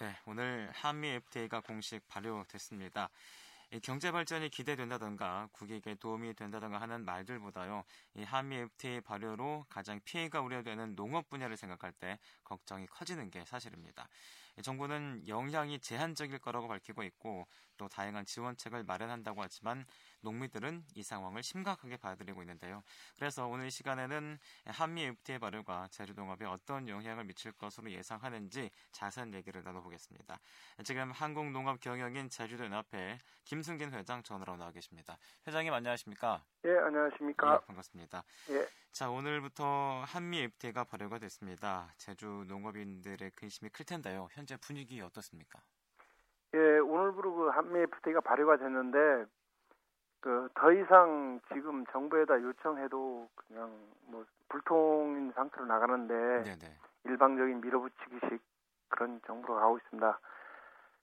네, 오늘 한미 FTA가 공식 발효됐습니다. 경제 발전이 기대된다던가 국익에 도움이 된다던가 하는 말들보다요. 이 한미 FTA 발효로 가장 피해가 우려되는 농업 분야를 생각할 때 걱정이 커지는 게 사실입니다. 정부는 영향이 제한적일 거라고 밝히고 있고 또 다양한 지원책을 마련한다고 하지만 농민들은 이 상황을 심각하게 받아들이고 있는데요. 그래서 오늘 이 시간에는 한미 FTA 발효가 제주동업에 어떤 영향을 미칠 것으로 예상하는지 자세한 얘기를 나눠보겠습니다. 지금 한국농업경영인 제주도연합회 김승진 회장 전화로 나와 계십니다. 회장님 안녕하십니까? 예, 안녕하십니까? 예, 반갑습니다. 예. 자, 오늘부터 한미 FTA가 발효가 됐습니다. 제주 농업인들의 근심이 클 텐데요. 현재 분위기 어떻습니까? 예, 오늘부로 그 한미 FTA가 발효가 됐는데 그 더 이상 지금 정부에다 요청해도 그냥 뭐 불통인 상태로 나가는데 네네. 일방적인 밀어붙이기식 그런 정부로 가고 있습니다.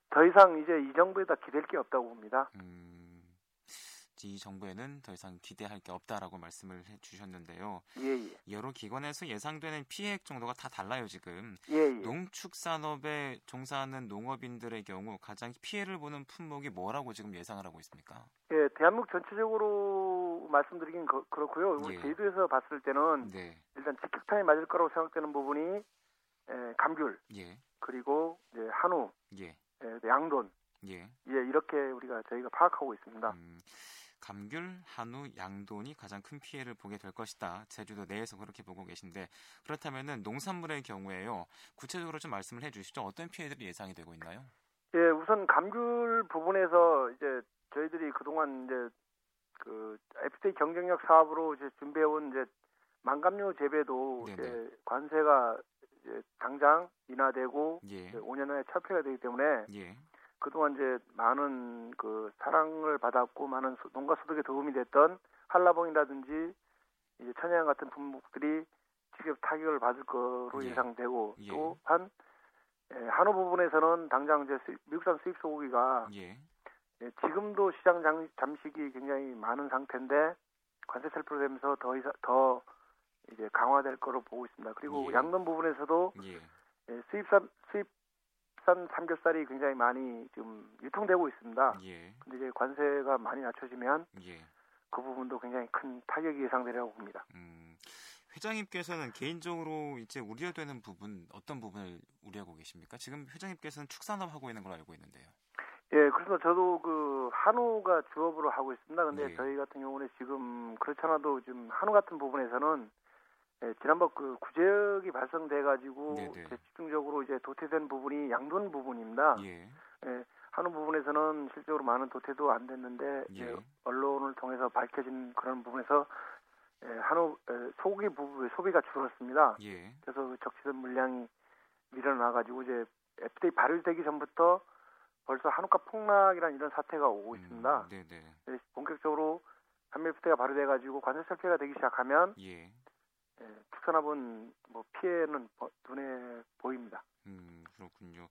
더 이상 이제 이 정부에다 기댈 게 없다고 봅니다. 음, 이 정부에는 더 이상 기대할 게 없다라고 말씀을 해주셨는데요. 예, 예. 여러 기관에서 예상되는 피해액 정도가 다 달라요 지금. 예, 예. 농축산업에 종사하는 농업인들의 경우 가장 피해를 보는 품목이 뭐라고 지금 예상을 하고 있습니까? 예, 대한민국 전체적으로 말씀드리긴 그, 렇고요 우리 예. 제주에서 봤을 때는 네, 일단 직격탄이 맞을 거라고 생각되는 부분이 에, 감귤 예, 그리고 이제 한우, 예, 에, 양돈 예. 예, 이렇게 우리가 저희가 파악하고 있습니다. 음, 감귤, 한우, 양돈이 가장 큰 피해를 보게 될 것이다. 제주도 내에서 그렇게 보고 계신데 그렇다면은 농산물의 경우에요. 구체적으로 좀 말씀을 해주시죠. 어떤 피해들이 예상이 되고 있나요? 예, 우선 감귤 부분에서 이제 저희들이 그동안 이제 그 FTA 경쟁력 사업으로 이제 준비해온 이제 만감류 재배도 네네. 이제 관세가 이제 당장 인하되고 예, 이제 5년 안에 철폐가 되기 때문에 예, 그동안 이제 많은 그 사랑을 받았고 많은 소- 농가 소득에 도움이 됐던 한라봉이라든지 이제 천혜향 같은 품목들이 직접 타격을 받을 거로 예. 예상되고 예. 또한 예, 한우 부분에서는 당장 이제 수입- 미국산 수입 소고기가 예, 예, 지금도 시장 장, 잠식이 굉장히 많은 상태인데 관세 철폐되면서 더 이상 더 이제 강화될 거로 보고 있습니다. 그리고 예. 양돈 부분에서도 예, 예, 수입산 수입 산 삼겹살이 굉장히 많이 지금 유통되고 있습니다. 예, 근데 이제 관세가 많이 낮춰지면 예. 그 부분도 굉장히 큰 타격이 예상되리라고 봅니다. 음, 회장님께서는 개인적으로 이제 우려되는 부분 어떤 부분을 우려하고 계십니까? 지금 회장님께서는 축산업 하고 있는 걸로 알고 있는데요. 예, 그래서 저도 그 한우가 주업으로 하고 있습니다. 근데 예. 저희 같은 경우는 지금 그렇잖아도 지금 한우 같은 부분에서는 예, 지난번 그 구제역이 발생돼 가지고 네네. 집중적으로 이제 도태된 부분이 양돈 부분입니다. 예, 예, 한우 부분에서는 실제로 많은 도태도 안 됐는데 예. 예, 언론을 통해서 밝혀진 그런 부분에서 예, 한우 에, 소고기 부분의 소비가 줄었습니다. 예, 그래서 그 적시된 물량이 밀어나 가지고 이제 FTA 발효되기 전부터 벌써 한우가 폭락이라는 이런 사태가 오고 있습니다. 음, 네네. 네, 본격적으로 한미 FTA가 발효돼 가지고 관세 철폐가 되기 시작하면 예, 예, 축산업은 뭐 피해는 버- 눈에 보입니다. 음, 그렇군요.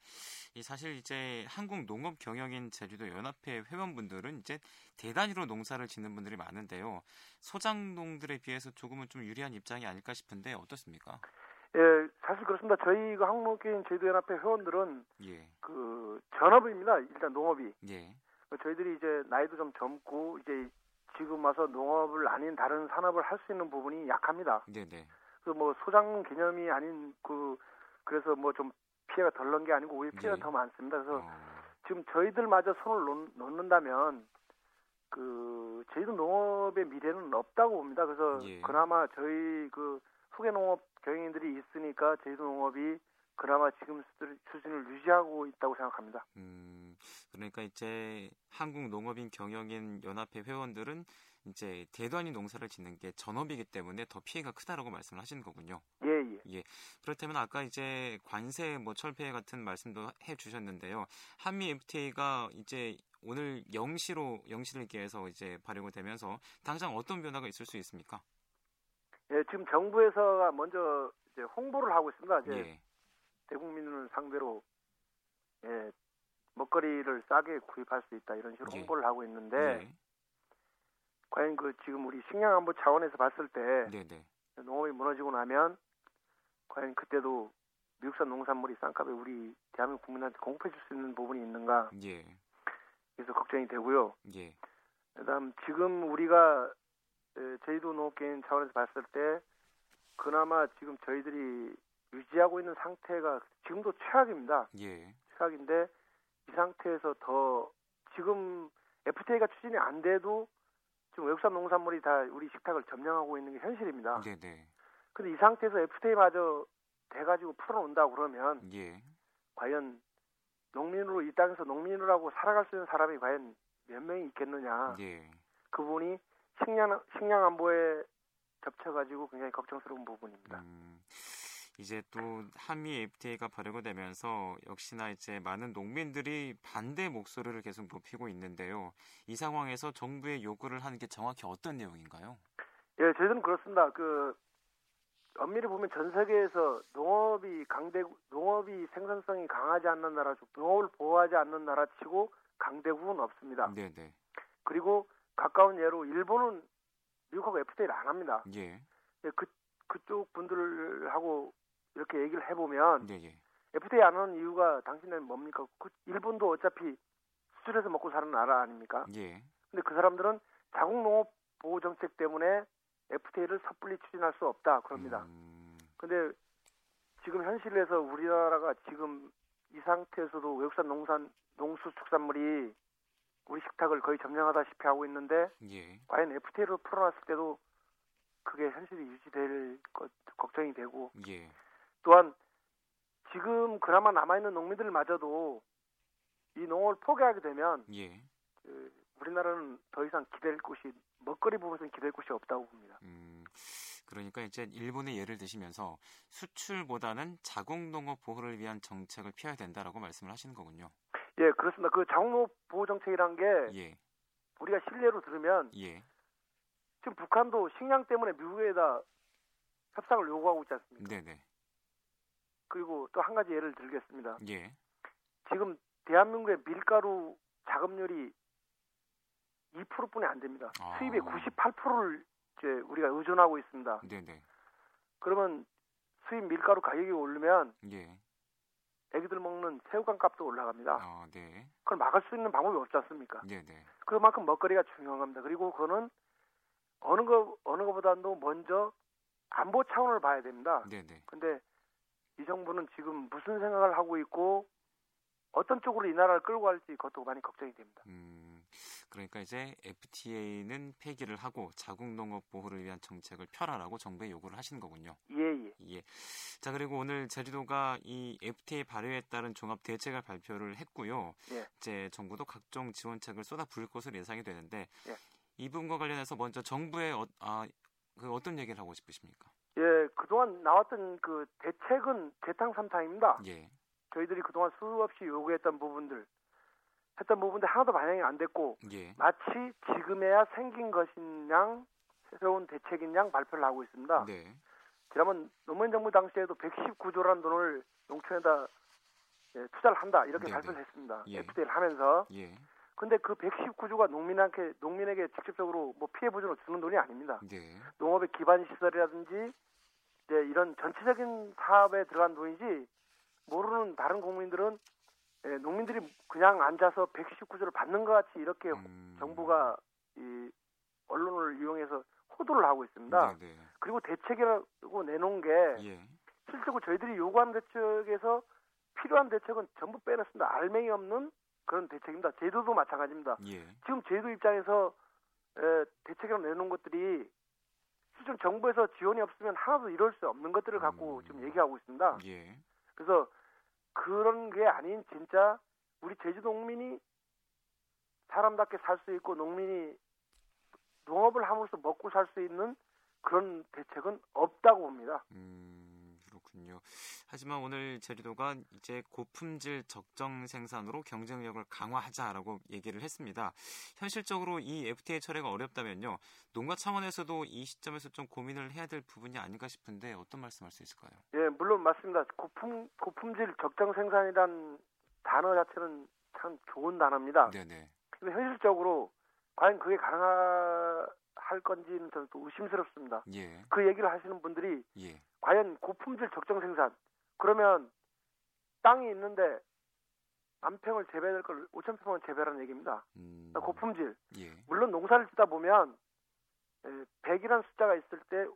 이 사실 이제 한국 농업 경영인 제주도 연합회 회원분들은 이제 대단위로 농사를 짓는 분들이 많은데요. 소장농들에 비해서 조금은 좀 유리한 입장이 아닐까 싶은데 어떻습니까? 예, 사실 그렇습니다. 저희 그 한국인 제주연합회 회원들은 예, 그 전업입니다. 일단 농업이 예, 그 저희들이 이제 나이도 좀 젊고 이제 지금 와서 농업을 아닌 다른 산업을 할 수 있는 부분이 약합니다. 네네. 그 뭐 소장 개념이 아닌 그 그래서 뭐 좀 피해가 덜 난 게 아니고 오히려 피해가 예. 더 많습니다. 그래서 어, 지금 저희들마저 손을 놓, 놓는다면 그 저희도 농업의 미래는 없다고 봅니다. 그래서 예. 그나마 저희 그 소개 농업 경영인들이 있으니까 저희도 농업이 그나마 지금 수준- 수준을 유지하고 있다고 생각합니다. 음, 그러니까 이제 한국 농업인 경영인 연합회 회원들은 이제 대단위 농사를 짓는 게 전업이기 때문에 더 피해가 크다라고 말씀을 하시는 거군요. 예, 예. 그렇다면 아까 이제 관세 뭐 철폐 같은 말씀도 해 주셨는데요. 한미 FTA가 이제 오늘 0시로 0시를 기해서 이제 발효가 되면서 당장 어떤 변화가 있을 수 있습니까? 예, 지금 정부에서 먼저 이제 홍보를 하고 있습니다. 이제 예. 대국민을 상대로 예, 먹거리를 싸게 구입할 수 있다 이런 식으로 예. 홍보를 하고 있는데 예. 과연 그 지금 우리 식량안보 차원에서 봤을 때 네, 네. 농업이 무너지고 나면 과연 그때도 미국산 농산물이 싼값에 우리 대한민국 국민한테 공급해 줄 수 있는 부분이 있는가 예. 그래서 걱정이 되고요. 예. 그다음 지금 우리가 에, 제주도 농업개인 차원에서 봤을 때 그나마 지금 저희들이 유지하고 있는 상태가 지금도 최악입니다. 예. 최악인데 이 상태에서 더 지금 FTA가 추진이 안 돼도 지금 외국산 농산물이 다 우리 식탁을 점령하고 있는 게 현실입니다. 네, 네. 근데 이 상태에서 FTA마저 돼가지고 풀어놓는다 그러면 예. 과연 농민으로 이 땅에서 농민으로 하고 살아갈 수 있는 사람이 과연 몇 명이 있겠느냐. 예. 그분이 식량 식량 안보에 겹쳐가지고 굉장히 걱정스러운 부분입니다. 음, 이제 또 한미 FTA가 발효가 되면서 역시나 이제 많은 농민들이 반대 목소리를 계속 높이고 있는데요. 이 상황에서 정부의 요구를 하는 게 정확히 어떤 내용인가요? 예, 저희들은 그렇습니다. 그 엄밀히 보면 전 세계에서 농업이 강대 농업이 생산성이 강하지 않는 나라 중 농업을 보호하지 않는 나라치고 강대국은 없습니다. 네, 네. 그리고 가까운 예로 일본은 미국하고 FTA를 안 합니다. 예. 예, 그 그쪽 분들하고 이렇게 얘기를 해보면 예, 예. FTA 안 하는 이유가 당신은 뭡니까? 그 일본도 어차피 수출해서 먹고 사는 나라 아닙니까? 예. 근데 그 사람들은 자국 농업 보호 정책 때문에 FTA를 섣불리 추진할 수 없다 그럽니다. 음, 근데 지금 현실에서 우리나라가 지금 이 상태에서도 외국산 농산 농수축산물이 우리 식탁을 거의 점령하다시피 하고 있는데 예. 과연 FTA로 풀어놨을 때도 그게 현실이 유지될 것 걱정이 되고 예. 또한 지금 그나마 남아있는 농민들마저도 이 농업을 포기하게 되면 예. 그 우리나라는 더 이상 기댈 곳이 먹거리 부분에서는 기댈 곳이 없다고 봅니다. 음, 그러니까 이제 일본의 예를 드시면서 수출보다는 자국 농업 보호를 위한 정책을 피해야 된다라고 말씀을 하시는 거군요. 예, 그렇습니다. 그 자국농업 보호 정책이란 게 예. 우리가 실례로 들으면 예. 지금 북한도 식량 때문에 미국에다 협상을 요구하고 있지 않습니까? 네, 네. 그리고 또 한 가지 예를 들겠습니다. 예. 지금 대한민국의 밀가루 자급률이 2%뿐이 안 됩니다. 아. 수입의 98%를 이제 우리가 의존하고 있습니다. 네, 네. 그러면 수입 밀가루 가격이 오르면 예. 애기들 먹는 새우깡 값도 올라갑니다. 아, 네. 그걸 막을 수 있는 방법이 없지 않습니까? 네, 네. 그만큼 먹거리가 중요한 겁니다. 그리고 그거는 어느 거 어느 것보다도 먼저 안보 차원을 봐야 됩니다. 네, 네. 근데 이 정부는 지금 무슨 생각을 하고 있고 어떤 쪽으로 이 나라를 끌고 갈지 그것도 많이 걱정이 됩니다. 음, 그러니까 이제 FTA는 폐기를 하고 자국 농업 보호를 위한 정책을 펴라라고 정부에 요구를 하신 거군요. 예, 예. 예. 자, 그리고 오늘 제주도가 이 FTA 발효에 따른 종합 대책을 발표를 했고요. 예. 이제 정부도 각종 지원책을 쏟아 부을 것으로 예상이 되는데 예. 이 부분과 관련해서 먼저 정부의 어, 아, 그 어떤 얘기를 하고 싶으십니까? 예, 그동안 나왔던 그 대책은 재탕삼탕입니다. 예. 저희들이 그동안 수없이 요구했던 부분들 했던 부분들 하나도 반영이 안 됐고 예. 마치 지금에야 생긴 것인 양 새로운 대책인 양 발표를 하고 있습니다. 네. 지난번 노무현 정부 당시에도 119조라는 돈을 농촌에다 예, 투자를 한다 이렇게 네네. 발표를 했습니다. 예. FTA를 하면서 예. 근데 그 119조가 농민한테 농민에게 직접적으로 뭐 피해 보전을 주는 돈이 아닙니다. 네. 농업의 기반 시설이라든지 이제 이런 전체적인 사업에 들어간 돈이지 모르는 다른 국민들은 예, 농민들이 그냥 앉아서 119조를 받는 것 같이 이렇게 음, 정부가 이 언론을 이용해서 호도를 하고 있습니다. 네, 네. 그리고 대책이라고 내놓은 게 예. 실제로 저희들이 요구하는 대책에서 필요한 대책은 전부 빼놨습니다. 알맹이 없는 그런 대책입니다. 제도도 마찬가지입니다. 예. 지금 제도 입장에서 에, 대책으로 내놓은 것들이 실제 정부에서 지원이 없으면 하나도 이룰 수 없는 것들을 갖고 음. 지금 얘기하고 있습니다. 예. 그래서 그런 게 아닌 진짜 우리 제주도 농민이 사람답게 살 수 있고 농민이 농업을 함으로써 먹고 살 수 있는 그런 대책은 없다고 봅니다. 음, 그렇군요. 하지만 오늘 제주도가 이제 고품질 적정 생산으로 경쟁력을 강화하자라고 얘기를 했습니다. 현실적으로 이 FTA 철회가 어렵다면요. 농가 차원에서도 이 시점에서 좀 고민을 해야 될 부분이 아닌가 싶은데 어떤 말씀할 수 있을까요? 예, 물론 맞습니다. 고품 고품질 적정 생산이란 단어 자체는 참 좋은 단어입니다. 네네. 근데 현실적으로 과연 그게 가능할 건지는 저는 또 의심스럽습니다. 예. 그 얘기를 하시는 분들이 예. 과연 고품질 적정 생산 그러면 땅이 있는데 만 평을 재배할 걸 5천 평을 재배하는 얘기입니다. 음, 그러니까 고품질. 예. 물론 농사를 짓다 보면 100이라는 숫자가 있을 때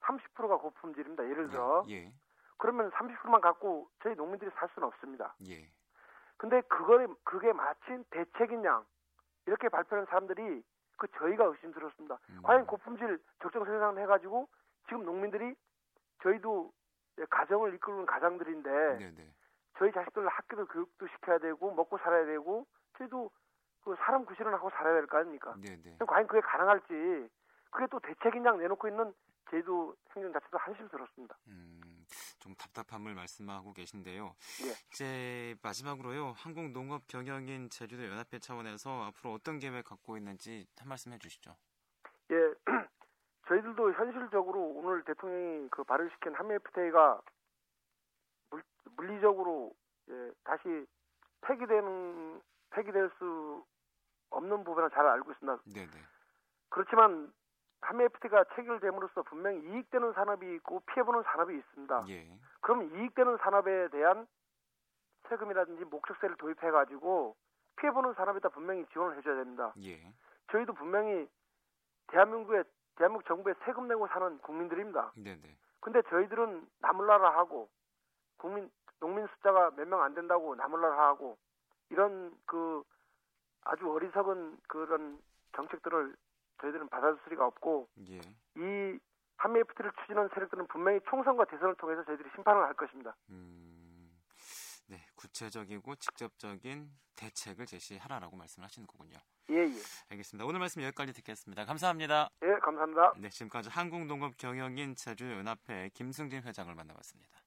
30%가 고품질입니다. 예를 들어 예. 그러면 30%만 갖고 저희 농민들이 살 수는 없습니다. 예. 근데 그걸 그게 마침 대책인 양 이렇게 발표하는 사람들이 그 저희가 의심스럽습니다. 음, 과연 고품질 적정 생산을 해가지고 지금 농민들이 저희도 가정을 이끌는 가장들인데 네, 네. 저희 자식들 학교도 교육도 시켜야 되고 먹고 살아야 되고 저희도 그 사람 구실은 하고 살아야 될 거 아닙니까? 네, 네. 그럼 과연 그게 가능할지 그게 또 대책인 양 내놓고 있는 제도 행정 자체도 한심스럽습니다. 음, 좀 답답함을 말씀하고 계신데요. 예. 이제 마지막으로요. 한국농업 경영인 제주도 연합회 차원에서 앞으로 어떤 계획 갖고 있는지 한 말씀 해주시죠. 예, 저희들도 현실적으로 오늘 대통령이 그 발의시킨 한미 FTA가 물, 물리적으로 예, 다시 폐기되는 폐기될 수 없는 부분을 잘 알고 있습니다. 네, 네. 그렇지만 한미 FTA가 체결됨으로써 분명히 이익되는 산업이 있고 피해보는 산업이 있습니다. 예. 그럼 이익되는 산업에 대한 세금이라든지 목적세를 도입해가지고 피해보는 산업에다 분명히 지원을 해줘야 됩니다. 예. 저희도 분명히 대한민국에 대한민국 정부에 세금 내고 사는 국민들입니다. 네, 네. 근데 저희들은 나몰라라 하고 국민 농민 숫자가 몇 명 안 된다고 나몰라라 하고 이런 그 아주 어리석은 그런 정책들을 저희들은 받아줄 수리가 없고 예. 이 한미 FT를 추진하는 세력들은 분명히 총선과 대선을 통해서 저희들이 심판을 할 것입니다. 음, 네, 구체적이고 직접적인 대책을 제시하라라고 말씀을 하시는 거군요. 예, 예. 알겠습니다. 오늘 말씀 여기까지 듣겠습니다. 감사합니다. 예, 감사합니다. 네, 지금까지 한국농업경영인 제주연합회 김승진 회장을 만나봤습니다.